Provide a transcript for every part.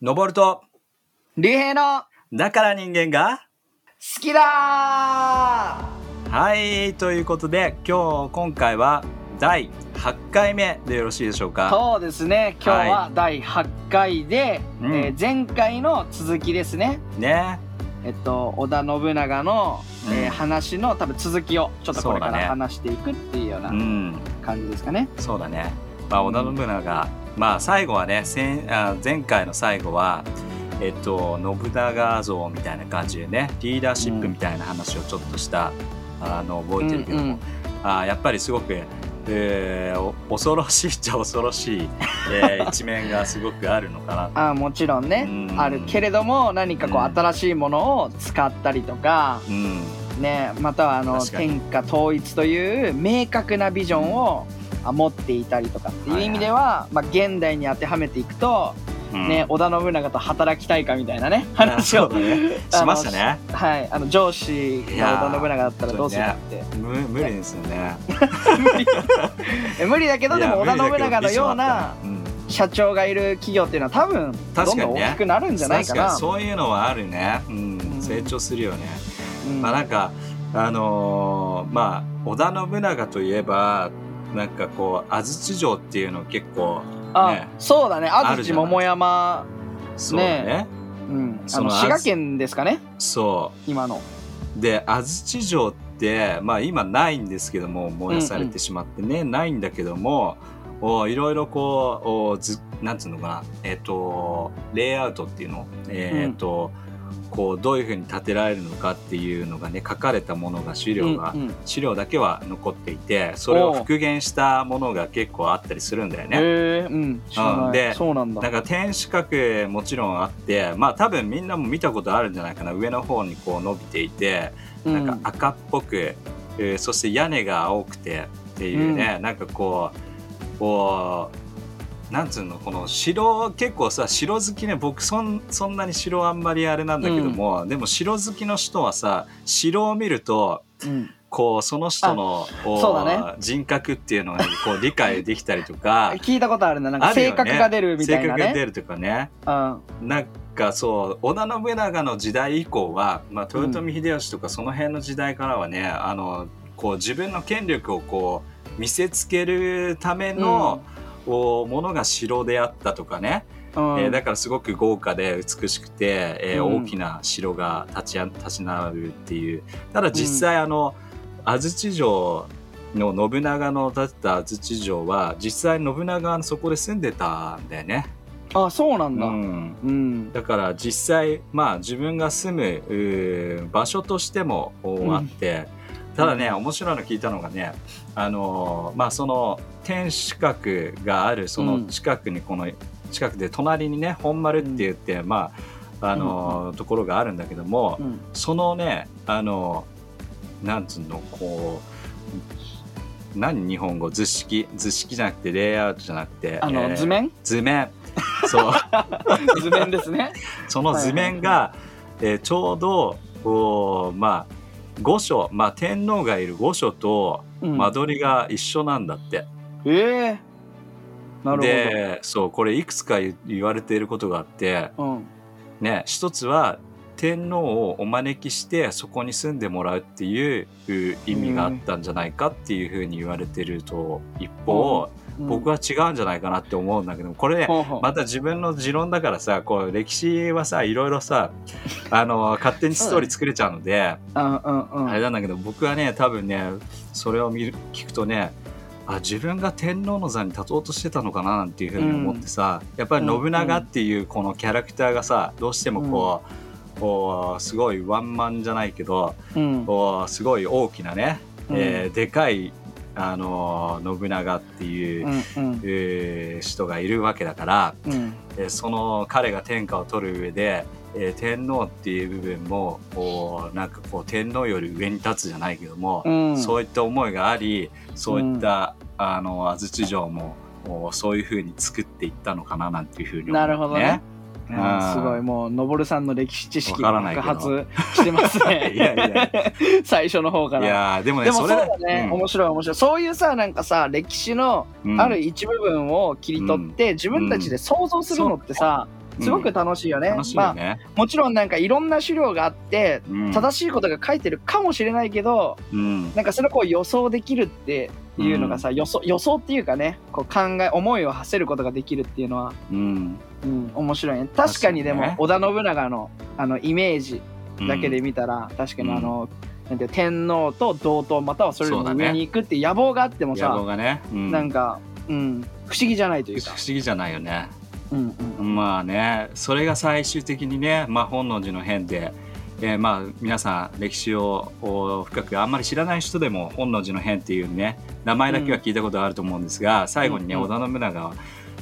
登ると、竜兵のだから人間が好きだはい、ということで、今日、今回は第8回目でよろしいでしょうか？そうですね今日は第8回で、うんえー前回の続きですねね。えっと織田信長の、えーうん話の多分続きをちょっとこれから話していくっていうようう。なん感じですかね、そうだね。まあ、織田信長、まあ、最後はね、先あ前回の最後は、えっと、信長像みたいな感じでね、リーダーシップみたいな話をちょっとした、あの、覚えてるけども、うんうん。あーやっぱりすごく、えーお恐ろしいっちゃ恐ろしい、えー 一面がすごくあるのかなあーもちろんね、うん。あるけれども何かこううん。新しいものを使ったりとか、うん。ね、またはあの天下統一という明確なビジョンをあ持っていたりとかっていう意味では、まあ、現代に当てはめていくと、うん。ね、織田信長と働きたいかみたいなね話を、ね。しましたね。はい、あの上司が織田信長だったらどうするかって、無無理ですよね。無理。え無理だけどでも織田信長のような社長がいる企業っていうのは多分どんどん大きくなるんじゃないかな。確かにそういうのはあるね、うん。うん。成長するよね、うん。まあなんかあのーまあ織田信長といえばなんかこう安土城っていうの結構あねそうだね。安土桃山、そうだね。うん、あそのの滋賀県ですかね。そ今の。うで安土城ってまあ今ないんですけども燃やされてしまってね、ないんだけどもおいろいろこうおずなんつうのかな。えっ、とレイアウトっていうの。えっ、と、こうどういうふうに建てられるのかっていうのがね書かれたものが資料が、うんうん。資料だけは残っていてそれを復元したものが結構あったりするんだよね。うん。知らない。でそうなんだ。なんか天守閣もちろんあってまあ多分みんなも見たことあるんじゃないかな。上の方にこう伸びていてなんか赤っぽく、えーそして屋根が青くてっていうね、なんかこうこうなんつうのこの城結構さ城好きね僕そんそんなに城あんまりあれなんだけども、でも城好きの人はさ城を見るとうん。こうその人のこうそうだ人格っていうのがこう理解できたりとか 聞いたことあるななんか性格が出るみたいなね。性格が出るとかね。うん。なんかそう織田信長の時代以降は、まあ、豊臣秀吉とかその辺の時代からはね、あのこう自分の権力をこう見せつけるための、おものが城であったとかね、うん。えーだからすごく豪華で美しくて、えーうん。大きな城が立ちあ立ち並ぶっていう。ただ実際、あの安土城の信長の建てた安土城は実際信長はそこで住んでたんだよね。あそうなんだ。ううん。んだから実際まあ自分が住む場所としてもあって、ただねうん面白いの聞いたのがねあのーまあその天守閣があるその近くにこの近くで隣にね本丸って言って、まああのーところがあるんだけども、うん。そのねあのなんつうのこう何日本語図式図式じゃなくてレイアウトじゃなくてあの図面？図面。そう。図面ですね。その図面が、えーちょうどこうまあ御所、まあ、天皇がいる御所とうん。間取りが一緒なんだって。ええ。なるほど。でそうこれいくつか言言われていることがあって、うん。ね、一つは天皇をお招きしてそこに住んでもらうっていう意味があったんじゃないかっていうふうに言われてると一方、僕はは違うんじゃないかなって思うんだけどこれねまた自分の持論だからさこう歴史はさいろいろさあの勝手にストーリー作れちゃうので、あれなんだけど僕はね多分ねそれを見る聞くとねあ自分が天皇の座に立とうとしてたのかななんていうふうに思ってさ、やっぱり信長っていうこのキャラクターがさどうしてもこう,、こうすごいワンマンじゃないけどうん。こうすごい大きなね、うん。えーでかいあの信長っていう、うん人がいるわけだから、うん。えーその彼が天下を取る上で、えー天皇っていう部分もこうなんかこう天皇より上に立つじゃないけども、うん。そういった思いがありそういった、あの安土城もそういうふうに作っていったのかななんていうふうに思う、なるほどね。すごいもうのぼるさんの歴史知識わからないけ爆ど発してますね。いやいや。最初の方かいらやーでもねでもそうれだ。ね、面白い面白い。そういうさなんかさ歴史のうん。ある一部分を切り取って、自分たちで想像するのってさ、すごく楽しいよね。まあ、もちろんなんかいろんな資料があって、うん。正しいことが書いてるかもしれないけど、うん。なんかそれをこう予想できるっていうのがさ、予想予想っていうかねこう考え思いを馳せることができるっていうのは、うん。うん、面白いね確かにでも、織田信長のあのイメージだけで見たら、確かにあの、なんていう天皇と同等またはそれより上に行くって野望があっても野さ、望がね。うんなんか、うん、不思議じゃないというか不思。議じゃないよね。うんうんまあね、それが最終的にね、まあ、本能寺の変で、えーまあ皆さん歴史をお深くあんまり知らない人でも本能寺の変っていうね名前だけは聞いたことあると思うんですが、最後にね、うんうん織田信長は、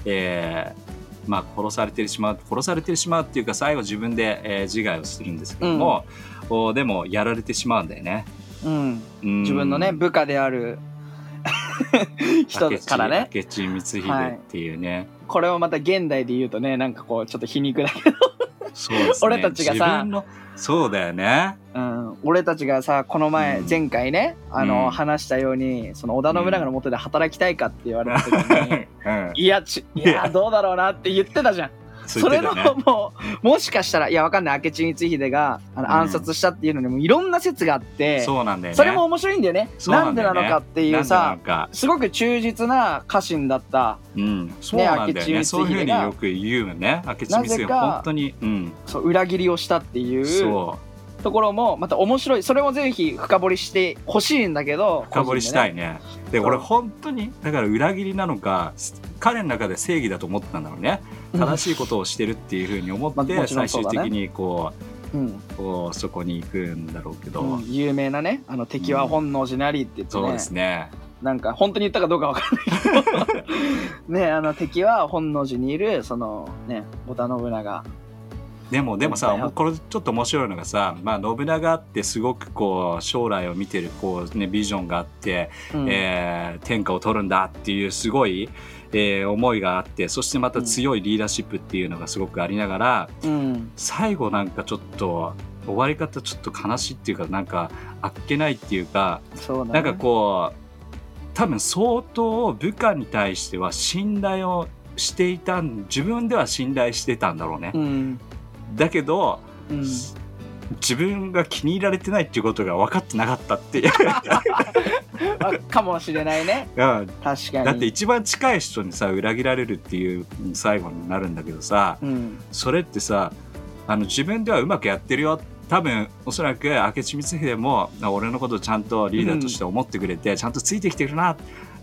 えーまあ、殺されてしまう殺されてしまうっていうか最後自分で、えー自害をするんですけども、おでもやられてしまうんだよね。うん、うん。自分のね部下である 人からね。明智光秀っていうね、これをまた現代で言うとねなんかこうちょっと皮肉だけど、そうですね。俺たちがさ。自分のそうだよね。うん、俺たちがさこの前、うん。前回ねあの、うん。話したようにその織田信長のもとで働きたいかって言われた時に、うん、いやちいや。どうだろうなって言ってたじゃんそれのもうもしかしたらいやわかんない。明智光秀があのうん。暗殺したっていうのにもいろんな説があって、そうなんだよね。それも面白いんだよね。なんでだよね。なのかっていうさすごく忠実な家臣だったうん、そうなんだよね。明智そういうふう光秀がによく言うよね。明智光秀本当に、うん、そう裏切りをしたっていうそところもまた面白い。それもぜひ深掘りしてほしいんだけどう深掘りしたいいね。で、そう俺本当にだから裏切りなのか、彼の中で正義だと思ってたんだろうね。正しいことをしてるっていうふうに思って、最終的にこうん。うこうそこに行くんだろうけど、うん。有名なねあの敵は本能寺なりって言ってね、そうですね。なんか本当に言ったかどうかわからないけど。ねあの敵は本能寺にいるそのね織田信長。でもでもさこれちょっと面白いのがさ、まあ、信長ってすごくこう将来を見てるこう、ね、ビジョンがあって、うん。えー天下を取るんだっていうすごい、えー思いがあってそしてまた強いリーダーシップっていうのがすごくありながら、うん。最後なんかちょっと終わり方ちょっと悲しいっていうかなんかあっけないっていうかそうだね。なんかこう多分相当部下に対しては信頼をしていたん自分では信頼してたんだろうね。うん。だけどうん自分が気に入られてないっていうことが分かってなかったって。い うあかもしれないね。うん確かに。だって一番近い人にさ裏切られるっていう最後になるんだけどさうん。それってさあの自分ではうまくやってるよ。多分おそらく明智光秀もあ俺のことをちゃんとリーダーとして思ってくれて、ちゃんとついてきてるな。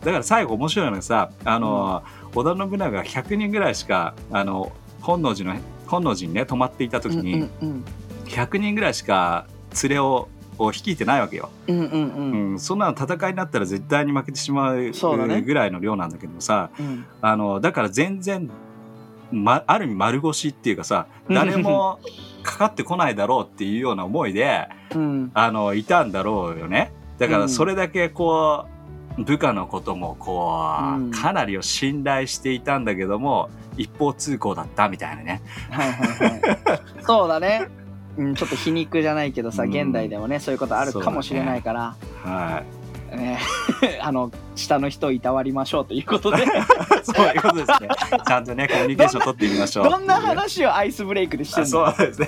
だから最後面白いのがさあの、織田信長が100人ぐらいしかあの本能寺の本能寺にね泊まっていた時に、うんうん100人ぐらいしか連れをを率いてないわけよ、うんうんうん。うんそんなの戦いになったら絶対に負けてしまうぐらいの量なんだけどさ。うんあのだから全然、ま、ある意味丸腰っていうかさ誰もかかってこないだろうっていうような思いでうん。あのいたんだろうよね。だかうん。らそれだけこう部下のこともこう、うん。かなりを信頼していたんだけども一方通行だったみたいなね。はいはいはい。そうだねうん、ちょっと皮肉じゃないけどさ、うん。現代でもねそういうことあるかもしれないから、はい。ね。あの下の人をいたわりましょうということで そういうことですね。ちゃんとね、コミュニケーション取ってみましょう。どんな話をアイスブレイクでしてあるのそうですね。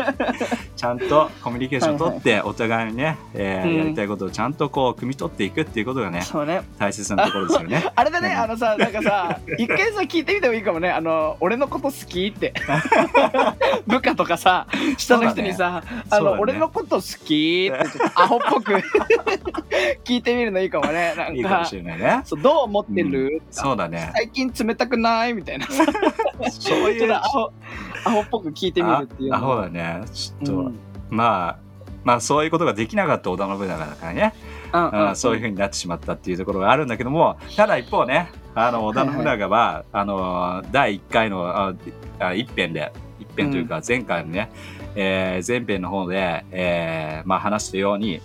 ちゃんとコミュニケーション取って、お互いにね、えーうんやりたいことをちゃんとこう、汲み取っていくっていうことがね、そうね大切なところですよね。あれだね、うんあのさ、なんかさ、一回さ、聞いてみてもいいかもね。あの、俺のこと好きって。部下とかさ、下の人にさ、あの、ね俺のこと好きって、アホっぽく聞いてみるのいいかもね。なんかいいかもし、れないね。そうどう思ってる、そうだね。最近冷たくない？みたいな。そういう、アホ、アホっぽく聞いてみるっていうアホだね。ちょっと、うんまあ、まあそういうことができなかった織田信長だからね、うんうんうんそういうふうになってしまったっていうところがあるんだけどもただ一方ねあの織田信長は、あの第1回のああ一編で一編というか前回のね、えー前編の方で、えーまあ、話したように、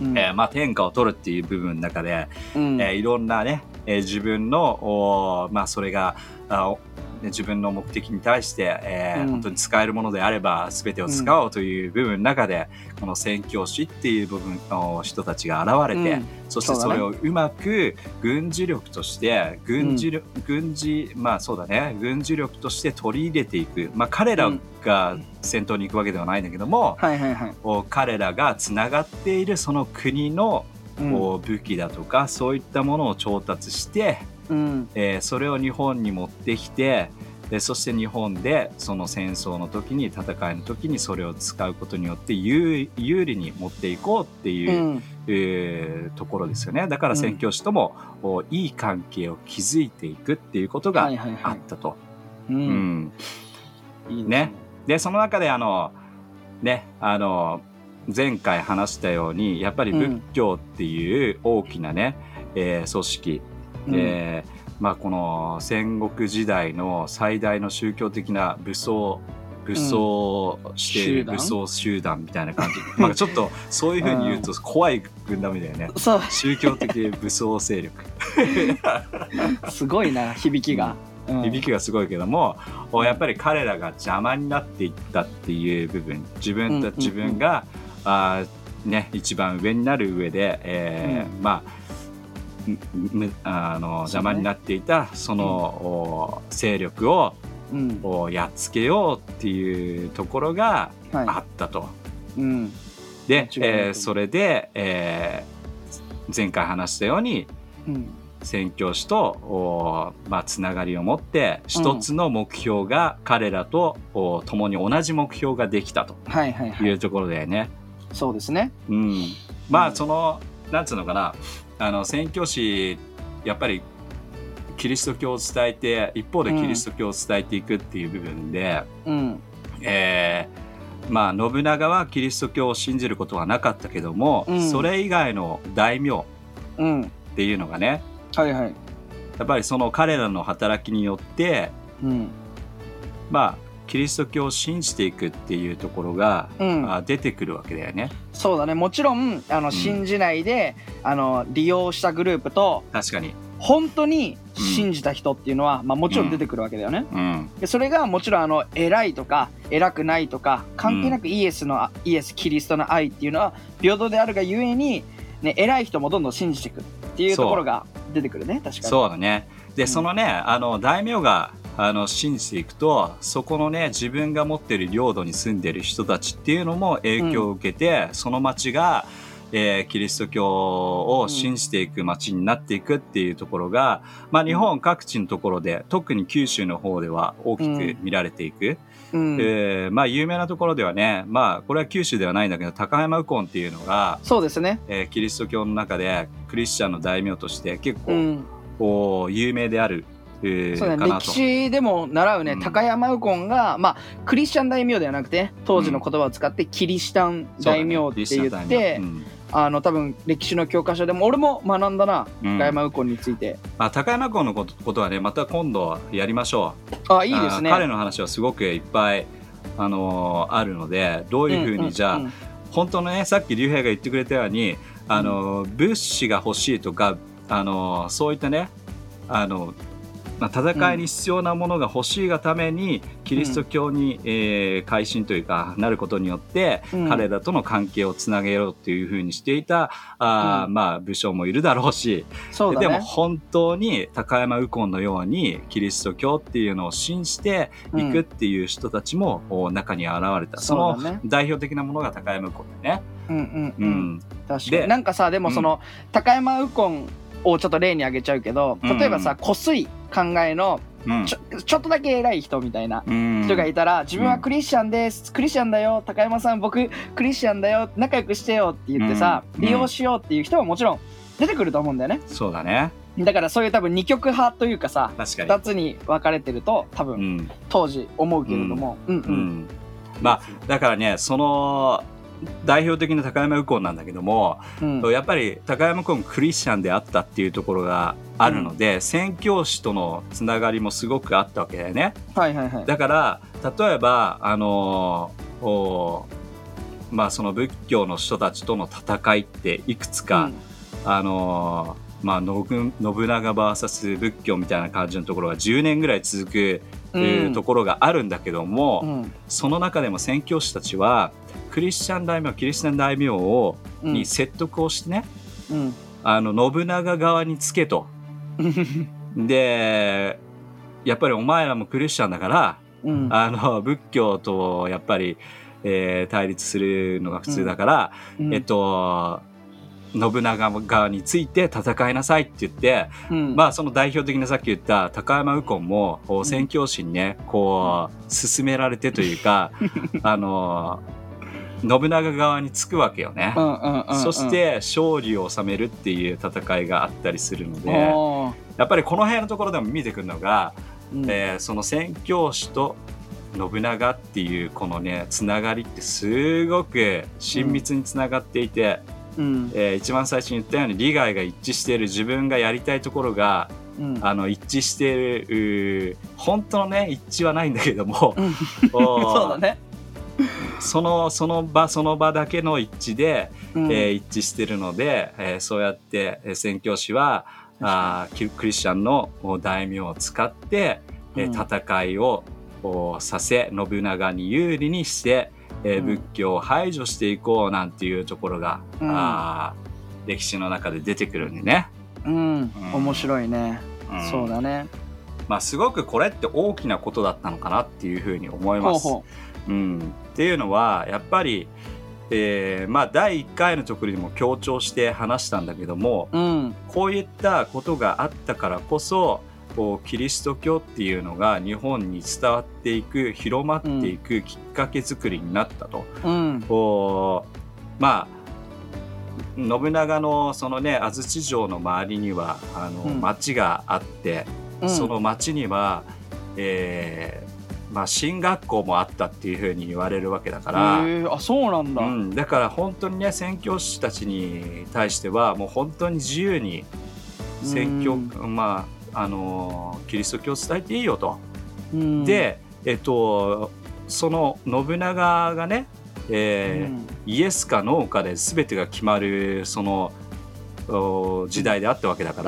うん。えーまあ、天下を取るっていう部分の中で、うん。えーいろんなね、えー自分のおーまあそれがあおね自分の目的に対して、えーうん。本当に使えるものであれば全てを使おうという部分の中で、この宣教師っていう部分の人たちが現れて、うん。そしてそれをうまく軍事力として軍事力、軍事まあそうだね。軍事力として取り入れていく、まあ、彼らが先頭に行くわけではないんだけども、はいはいはい。お彼らがつながっているその国の、うん。お武器だとかそういったものを調達して、うん。えーそれを日本に持ってきてでそして日本でその戦争の時に戦いの時にそれを使うことによって有有利に持っていこうっていうう、ん。えーところですよね。だから宣教師とも、おいい関係を築いていくっていうことが。あったと。ね。でその中であのねあの前回話したようにやっぱり仏教っていう大きなね、えー組織、うん。えーまあ、この戦国時代の最大の宗教的な武装武装している武装集団みたいな感じ、まあちょっとそういうふうに言うと怖い軍団みたいなね。宗教的武装勢力。すごいな響きが。うん。響きがすごいけども、おやっぱり彼らが邪魔になっていったっていう部分。自分たうんうんうん。自分が、あーね、一番上になる上で、えーまああの邪魔になっていたその、お勢力をうやっつけようっていうところがあはったと。い。うん。で、えーそれで、えー前回話したようにうん。宣教師とおまあ、つながりを持って一つの目標が彼らとお共に同じ目標ができたと。はいはいはい。い。うところだよね。そうですね。うん、まあうん。そのなんつうのかなあの宣教師やっぱりキリスト教を伝えて一方でキリスト教を伝えていくっていう部分で、うん。えーまあ信長はキリスト教を信じることはなかったけども、うん。それ以外の大名っうんていうのがねはいはい。やっぱりその彼らの働きによってうん。まあキリスト教を信じていくっていうところが、うん。あ出てくるわけだよね。そうだね。もちろんあのん。信じないで、あの利用したグループと確かに。本当に信じた人っていうのは、まあ、もちろん出てくるわけだよね。うん。でそれがもちろんあの偉いとか偉くないとか関係なくイエスの、イエスキリストの愛っていうのは平等であるがゆえに、ね、偉い人もどんどん信じていくっていうところが出てくるね。確かに。そうだね。で、うん。そのねあの大名があの信じていくとそこのね自分が持ってる領土に住んでる人たちっていうのも影響を受けて、その町が、えーキリスト教を信じていく町になっていくっていうところが、まあ、日本各地のところで特に九州の方では大きく見られていく、うん。えーまあ、有名なところではね、まあ、これは九州ではないんだけど高山右近っていうのが、そうですね。えーキリスト教の中でクリスチャンの大名として結構、うん。こう有名である、えーそうね。歴史でも習うね、うん。高山右近が、まあ、クリスチャン大名ではなくて当時の言葉を使ってキリシタン大名って言って、キリスチャン大名。うん。あの多分歴史の教科書でも俺も学んだな、うん。高山右近について。まあ、高山君のことことはねまた今度やりましょあいいですね。彼の話はすごくいっぱい、あのーあるのでどういうふうにじゃあ、んんん。本当のねさっき竜兵が言ってくれたように、あのー物資が欲しいとか、あのーそういったねあのまあ、戦いに必要なものが欲しいがために、キリスト教に、えー改心というかなることによって、うん。彼らとの関係をつなげようっていうふうにしていたあー、うん。まあ、武将もいるだろうし、そうだね。でも本当に高山右近のようにキリスト教っていうのを信じていくっていう人たちもお中に現れた、その代表的なものが高山右近だよね。うんうんううん、ん確かでになんかさでもその、高山右近をちょっと例に挙げちゃうけど例えばさ、うん濃い考えのうん。ちょちょっとだけ偉い人みたいなうん。人がいたら、自分はクリスチャンです、クリスチャンだよ高山さん僕クリスチャンだよ仲良くしてよって言ってさ、うん。利用しようっていう人はもちろん出てくると思うんだよね。そうだね。だからそういう多分二極派というかさ確かに。2。つに分かれてると多う分ん。当時思うけれども、うん、うん。うん。まあだからねその代表的な高山右近なんだけども、うん。やっぱり高山君クリスチャンであったっていうところがあるので、宣教師とのつながりもすごくあったわけだよね。はいはいはい。だから例えばあのーおまあその仏教の人たちとの戦いっていくつか、あのーまあ、信信長 VS 仏教みたいな感じのところが10年ぐらい続く、うん。ところがあるんだけども、うん。その中でも宣教師たちはクリスチャン大名キリシタン大名を、うん。に説得をしてねうん。あの信長側につけと。でやっぱりお前らもクリスチャンだからうん。あの仏教とやっぱり、えー対立するのが普通だから、うん。えっと信長側について戦いなさいって言って、うん。まあその代表的なさっき言った高山右近も宣教師にねこう勧められてというか あの信長側につくわけよね。うんうんうんうん。そして勝利を収めるっていう戦いがあったりするのでやっぱりこの辺のところでも見てくるのが、うん。えーその宣教師と信長っていうこのねつながりってすごく親密につながっていて、うん。えー一番最初に言ったように利害が一致している自分がやりたいところがうん。あの一致している本当のね一致はないんだけどもうん。そうだねそのその場その場だけの一致で、うん。えー一致してるので、えーそうやってえー宣教師はあクリスチャンのお大名を使って、えーうん。戦いをおさせ信長に有利にして、えーうん。仏教を排除していこうなんていうところが、うん。あー歴史の中で出てくるんでね。うん。面白いね。うん。そうだね。まあ、すごくこれって大きなことだったのかなっていうふうに思います。ほうほうん、っていうのはやっぱり、えーまあ、第1回のところにも強調して話したんだけどもううん。こういったことがあったからこそこうキリスト教っていうのが日本に伝わっていく広まっていくきっかけ作りになったと。うん。こうまあ信長のそのね安土城の周りにはあの、うん。町があって、うん。その町には、えーまあ、進学校もあったっていうふうに言われるわけだから、あそうなんだ。うん、だから本当にね宣教師たちに対してはもう本当に自由に宣教、うんまああのキリスト教を伝えていいよと。うん。で、えっと、その信長がね、えーうん。イエスかノーかで全てが決まるそのお時代であったわけだか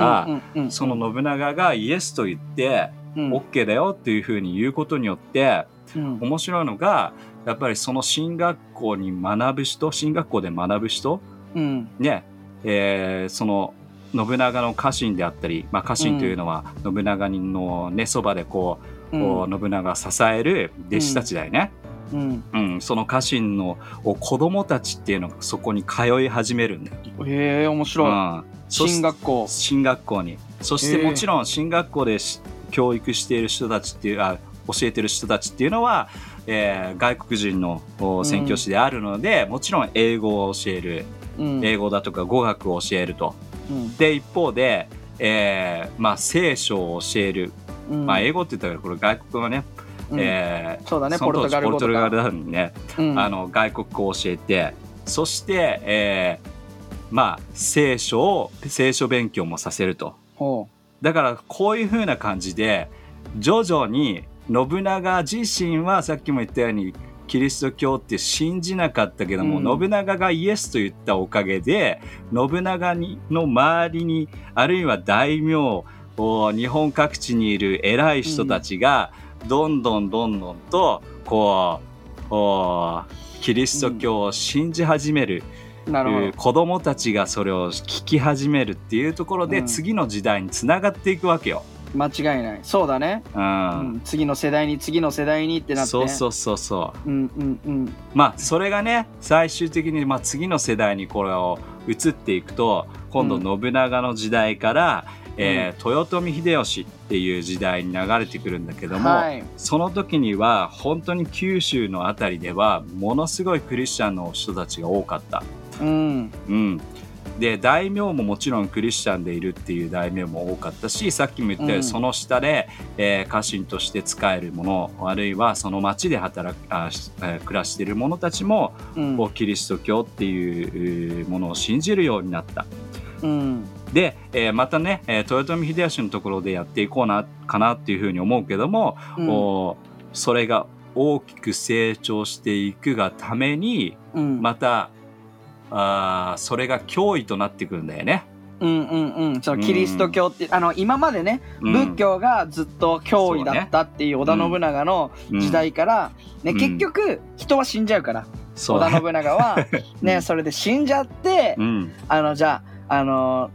ら、その信長がイエスと言ってうん OK だよっていうふうに言うことによってうん。面白いのがやっぱりその進学校に学ぶ人進学校で学ぶ人うん。ね、えーその信長の家臣であったり、まあ、家臣というのは信長のねそばでこう、うん。こう信長を支える弟子たちだよね。うん。うん、その家臣のお子供たちっていうのがそこに通い始めるんだよ。へえ面う白い。ん、そし進学校。進学校に。そしてもちろん進学校でし教育している人たちっていうあ教えてる人たちっていうのは、えー外国人のお宣教師であるので、もちろん英語を教える。うん。英語だとか語学を教えると。うん。で一方で、えーまあ、聖書を教える、うん。まあ、英語って言ったらこれ外国のね、うん。えーそうだねポルトガル語ポルトガルなんでね、うん。あの外国語を教えて。そして、えーまあ聖書を聖書勉強もさせると。ほだからこういう風な感じで徐々に信長自身はさっきも言ったようにキリスト教って信じなかったけども、うん。信長がイエスと言ったおかげで信長にの周りにあるいは大名お日本各地にいる偉い人たちがどんどんどんどんとこうおキリスト教を信じ始める、うなるほど。子供たちがそれを聞き始めるっていうところで、うん。次の時代につながっていくわけよ。間違いない。そうだね、うん。うん、次の世代に次の世代にってなってそうそうそうそう。うんうんうん。まあそれがね最終的にまあ次の世代にこれを移っていくと今度信長の時代から、えー豊臣秀吉っていう時代に流れてくるんだけども、はい。その時には本当に九州の辺りではものすごいクリスチャンの人たちが多かった。うん。うん、で大名ももちろんクリスチャンでいるっていう大名も多かったしさっきも言ったように、うん。その下で、えー家臣として使える者あるいはその町で働くあ、しえー暮らしている者たちも、うん。キリスト教っていうえーものを信じるようになった。うん。で、えーまたね、えー豊臣秀吉のところでやっていこうなかなっていうふうに思うけども、うん。おそれが大きく成長していくがためにうん。またあーそれが脅威となってくるんだよね。うんうんうん。そのキリスト教って、あの今までねうん。仏教がずっと脅威だったっていう織田信長の時代から、ねうん。結局人は死んじゃうから、そう織田信長は ね、うんそれで死んじゃって、うん。あのじゃああの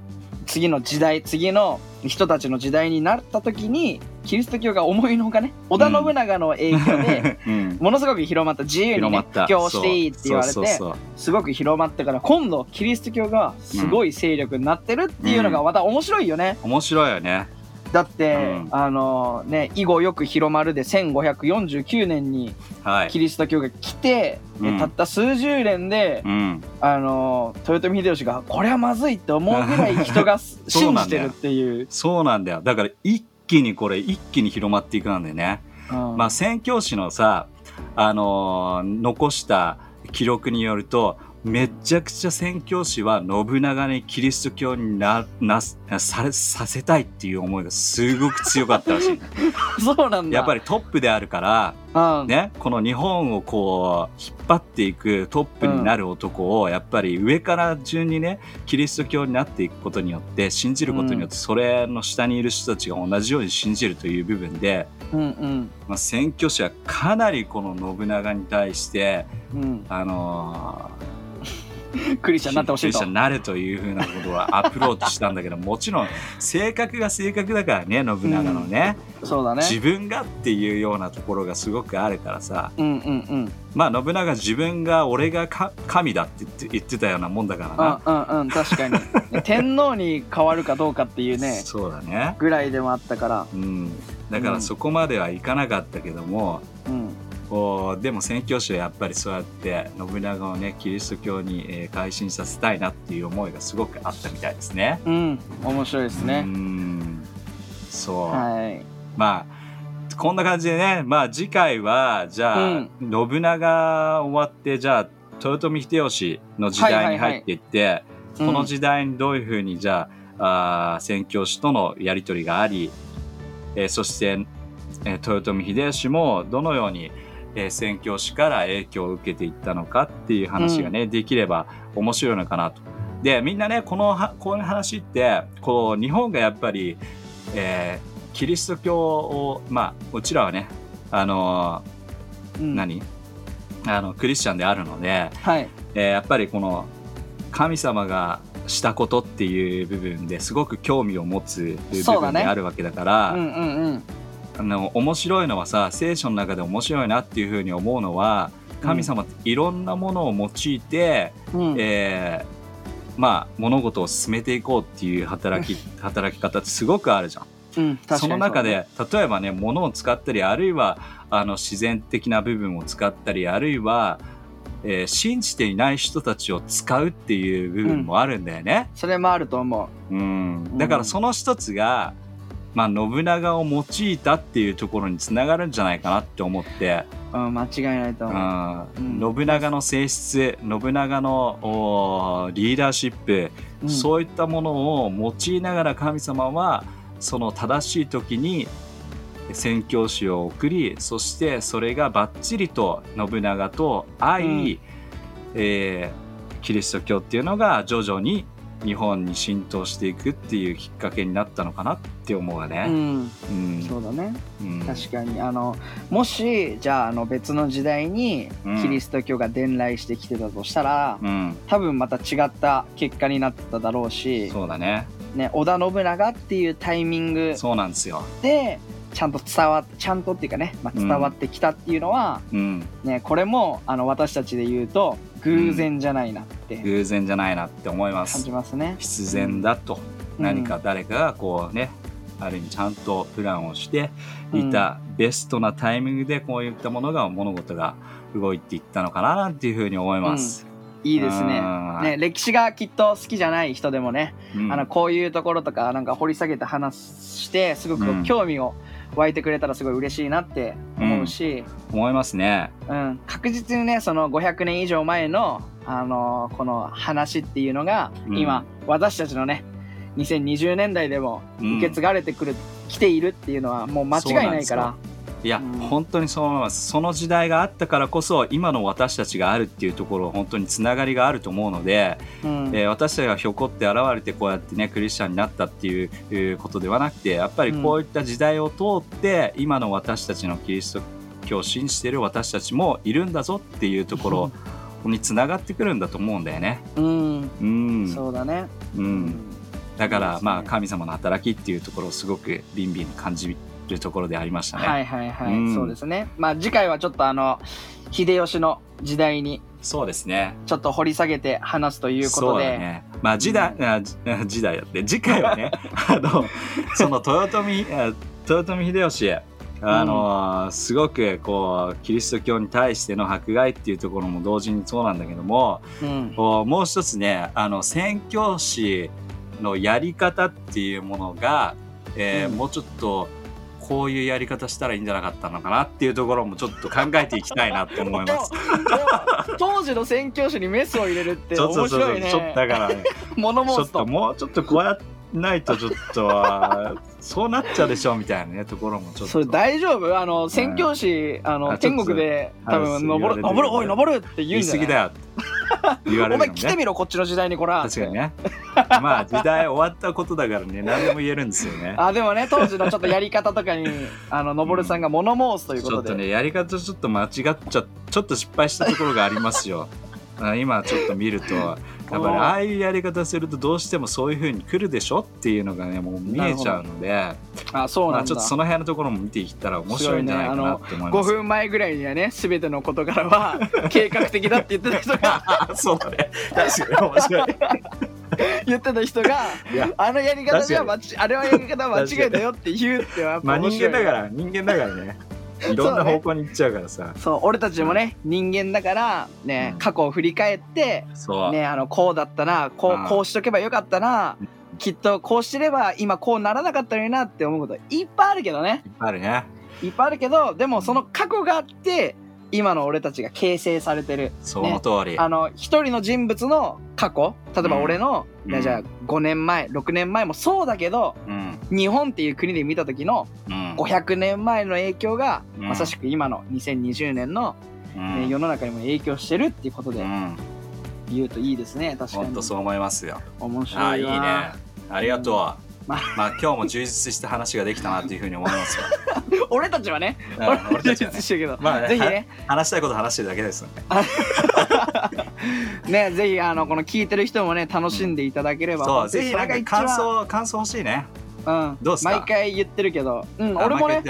次の時代次の人たちの時代になった時にキリスト教が思いのほかね織田信長の影響で、うん。ものすごく広まった自由に、布教していいって言われてすごく広まったから今度キリスト教がすごい勢力になってるっていうのがまた面白いよね。面白いよねだって、うん。あのね以後よく広まるで1549年にはい。キリスト教が来て、うん。えたった数十年で、うん。あの豊臣秀吉がこれはまずいって思うぐらい 人が信じてるっていう。そうなんだよ。だから一気にこれ一気に広まっていくんだよね。うん。まあ宣教師のさあのー残した記録によるとめちゃくちゃ宣教師は信長にキリスト教にななされさせたいっていう思いがすごく強かったらしい。そうなんだ。やっぱりトップであるからうん、ね、この日本をこう引っ張っていくトップになる男をやっぱり上から順にねキリスト教になっていくことによって信じることによってそれの下にいる人たちが同じように信じるという部分で、うんうん。まあ、宣教師はかなりこの信長に対して、うん、あのクリスチャンになってほしいと。クリスチャン。になるというふうなことはアプローチしたんだけど もちろん性格が性格だからね信長のね、そうだね。自分がっていうようなところがすごくあるからさ。うんうんうん。まあ信長自分が俺がか神だって言って言ってたようなもんだからな、うんうんうん確かに。天皇に変わるかどうかっていうね。そうだね。ぐらいでもあったから、うん。だからそこまではいかなかったけども、うん、こうでも宣教師はやっぱりそうやって信長をねキリスト教に、えー改心させたいなっていう思いがすごくあったみたいですね。うん、面白いですうね。んそう、はい。まあこんな感じでねまあ次回はじゃあ、うん信長終わってじゃあ豊臣秀吉の時代に入っていって、この時代にどういうふうにじゃああー宣教師とのやり取りがあり、えーそして、えー豊臣秀吉もどのように、えー宣教師から影響を受けていったのかっていう話がね、できれば面白いのかなと。でみんなねこのはこういう話ってこう日本がやっぱり、えーキリスト教をまあうちらはねあのーうん、何？あのクリスチャンであるので、はい。えーやっぱりこの神様がしたことっていう部分ですごく興味を持つ部分であるわけだからうんうんうん。あの面白いのはさ聖書の中で面白いなっていうふうに思うのは神様っていろんなものを用いて、うん。えーまあ物事を進めていこうっていう働き働き方ってすごくあるじゃん。うん、その中で例えばね物を使ったりあるいはあの自然的な部分を使ったりあるいは、えー信じていない人たちを使うっていう部分もあるんだよね。それもあると思う。ん。だからその一つが、まあ、信長を用いたっていうところにつながるんじゃないかなって思って、う。うん、間違いないとう思んうん信長の性質信長のリーダーシップ、う。うん、そういったものを用いながら神様はその正しい時に宣教師を送りそしてそれがバッチリと信長と合い、うんえーキリスト教っていうのが徐々に日本に浸透していくっていうきっかけになったのかなって思うわうね。ん、うんそうだね。うん確かにあのもしじゃああの別の時代にうんキリスト教が伝来してきてたとしたら、うん、多分また違った結果になってただろうし、そうだね。ね、織田信長っていうタイミングそうなんですよ。でちゃんと伝わっちゃんとっていうかね、まあ、伝わってきたっていうのは、うん、ね、これもあの私たちで言うと偶然じゃないなって偶然じゃないなって思いま感すじ。ますね。必然だと、うん何か誰かがこうねある意味ちゃんとプランをしていたベストなタイミングでこういったものが物事が動いていったのかななんていうふうに思います。いいですね。うんね、歴史がきっと好きじゃない人でもね、うんあのこういうところとかなんか掘り下げて話してすごくうん興味を湧いてくれたらすごい嬉しいなって思うし、思いますね。うん。確実にねその500年以上前の、あのこの話っていうのが、うん。今私たちのね2020年代でもうん受け継がれてくる、来ているっていうのはもう間違いないからいや、うん。本当にそう思います。その時代があったからこそ今の私たちがあるっていうところ本当につながりがあると思うので、うん。えー私たちがひょこって現れてこうやってねクリスチャンになったっていうことではなくてやっぱりこういった時代を通って、今の私たちのキリスト教を信じている私たちもいるんだぞっていうところにつながってくるんだと思うんだよね。うん、うん。そうだね。うん、だから、まあ神様の働きっていうところをすごくビンビン感じるところでありましたね。はいはいはい、うんそうですね。まあ次回はちょっとあの秀吉の時代にそうですね。ちょっと掘り下げて話すということで、そうだね。まあ時代、あじ 時代だって次回はね あのその豊臣あ豊臣秀吉あの、すごくこうキリスト教に対しての迫害っていうところも同時にそうなんだけどもうんもう一つねあの宣教師のやり方っていうものが、えーうんもうちょっとこういうやり方したらいいんじゃなかったのかなっていうところもちょっと考えていきたいなって思います。お当時の宣教師にメスを入れるって面白いね。ちょっとだからね。物申すと。ちょっともうちょっとこうやないとちょっとはそうなっちゃうでしょみたいなねところもちょっと。それ大丈夫？あの宣教師、あのあちょっと天国で多はい。分登る登るおい登るって言言いうんじゃない過ぎだよ言われお前るのね来てみろこっちの時代にこら確かにね。まあ時代終わったことだからね。何でも言えるんですよね。あでもね当時のちょっとやり方とかにあの登さんが物申すということで、ちょっとねやり方ちょっと間違っちゃちょっと失敗したところがありますよ。あ今ちょっと見ると やっぱりああいうやり方するとどうしてもそういう風に来るでしょっていうのがねもう見えちゃうのであそうなんだ、まあちょっとその辺のところも見ていったら面白いんじゃないかなって思いま5す。分前ぐらいにはね全ての事柄は 計画的だって言ってた人があそうだね。確かに面白い。言ってた人があのやり方じゃ間違あれはやり方は間違いだよって言うってやっまあ人ぱ面白い間だから人間だからね。いろんな方向に行っちゃうからさ。そう俺たちもね人間だからね、うん過去を振り返ってそう。ねあのこうだったなこうんうこうしとけばよかったなきっとこうしてれば今こうならなかったのになって思うこといっぱいあるけどねいっぱいあるね。いっぱいあるけどでもその過去があって今の俺たちが形成されてるその通り。あの一人の人物の過去例えば俺の、うんじゃあ5年前6年前もそうだけどうん。日本っていう国で見た時のうん。500年前の影響が、うんまさしく今の2020年の、うんね世の中にも影響してるっていうことでうん。言うといいですね確かに本当そう思いますよ。面白いわああいいね。ありがとう。ままあ今日も充実した話ができたなっていうふうに思いますよ。俺たちはね。うん俺俺たちはね。充実してるけど、まあねぜひね。話したいこと話してるだけですよね。ねぜひあのこの聞いてる人もね楽しんでいただければ、そう、ぜひなんか感想、感想欲しいね。うん、どうっすか？毎回言ってるけど、うん、あ俺もね。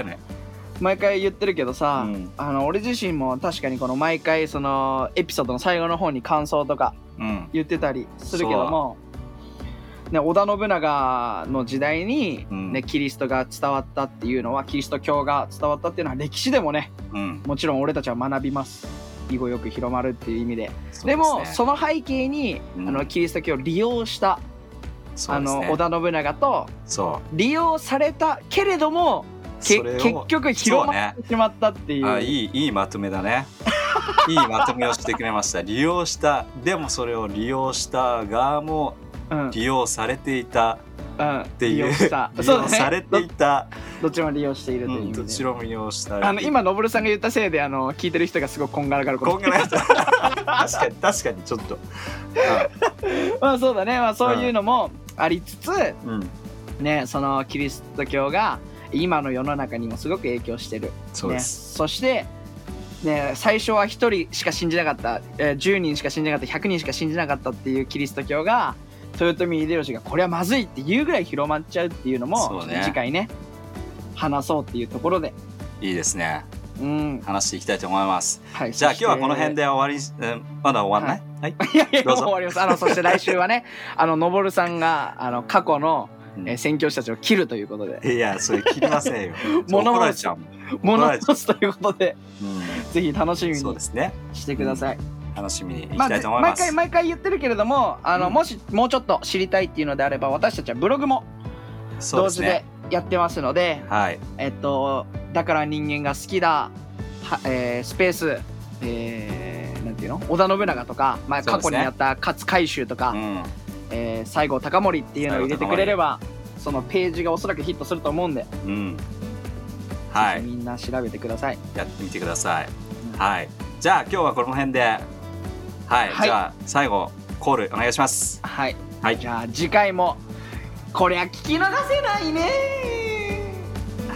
毎回言ってるけどさ、うん。あの俺自身も確かにこの毎回そのエピソードの最後の方に感想とかうん。言ってたりするけども、ね、織田信長の時代に、うん。ねキリストが伝わったっていうのはキリスト教が伝わったっていうのは歴史でもねうん。もちろん俺たちは学びます。以後よく広まるっていう意味で。でもね。その背景に、うん。あのキリスト教を利用した、ね。の織田信長とそ利用されたけれども結局広まってしまったっていう。あいいいいまとめだね。いいまとめをしてくれました。利用したでもそれを利用した側もうん利用されていた。うん、っていう。利用した。利そうだね。用されていた。ど どっちも利用しているといううんどちらも利用したあの今のぶるさんが言ったせいであの聞いてる人がすごくこんがらがること。こんがらがった 確かに確かにちょっと。まあそうだね、まあ、そういうのもありつつ、うん、うんねそのキリスト教が今の世の中にもすごく影響してる。そうです、ね、そして、ね、最初は1人しか信じなかった、えー10人しか信じなかった。100人しか信じなかったっていうキリスト教が豊臣秀吉がこれはまずいっていうぐらい広まっちゃうっていうのもね。次回ね話そうっていうところで、いいですね。うん。話していきたいと思います。はい、じゃあ今日はこの辺でで終わりえーまだ終わんない？はい、い。やいやどうぞ。もう終わります。あのそして来週はね あののぼるさんがあの過去の、うん。えー宣教師たちを切るということで。いやそれ切りませんよ。物申す怒られち物申すということで。うぜひ楽しみにしてください、楽しみにいきまあ、たいぜと思います、毎回毎回言ってるけれどもあの、うん。もしもうちょっと知りたいっていうのであれば私たちはブログも同時でやってますのではい。えっとだから人間が好きだは、えースペースえーなんていうの？織田信長とか、まあ、過去にやった勝海舟とか、うん。えー西郷隆盛っていうのを入れてくれればそのページがおそらくヒットすると思うんでうん。はい。みんな調べてください。やってみてください、うん。はい。じゃあ今日はこの辺ではい、はい。じゃあ最後コールお願いします。はい。はい。じゃあ次回もこりゃ聞き逃せないね。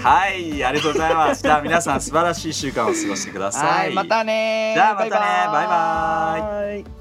はいありがとうございますじゃあ皆さん素晴らしい週間を過ごしてくださはいまたねじゃあまたねバイバイ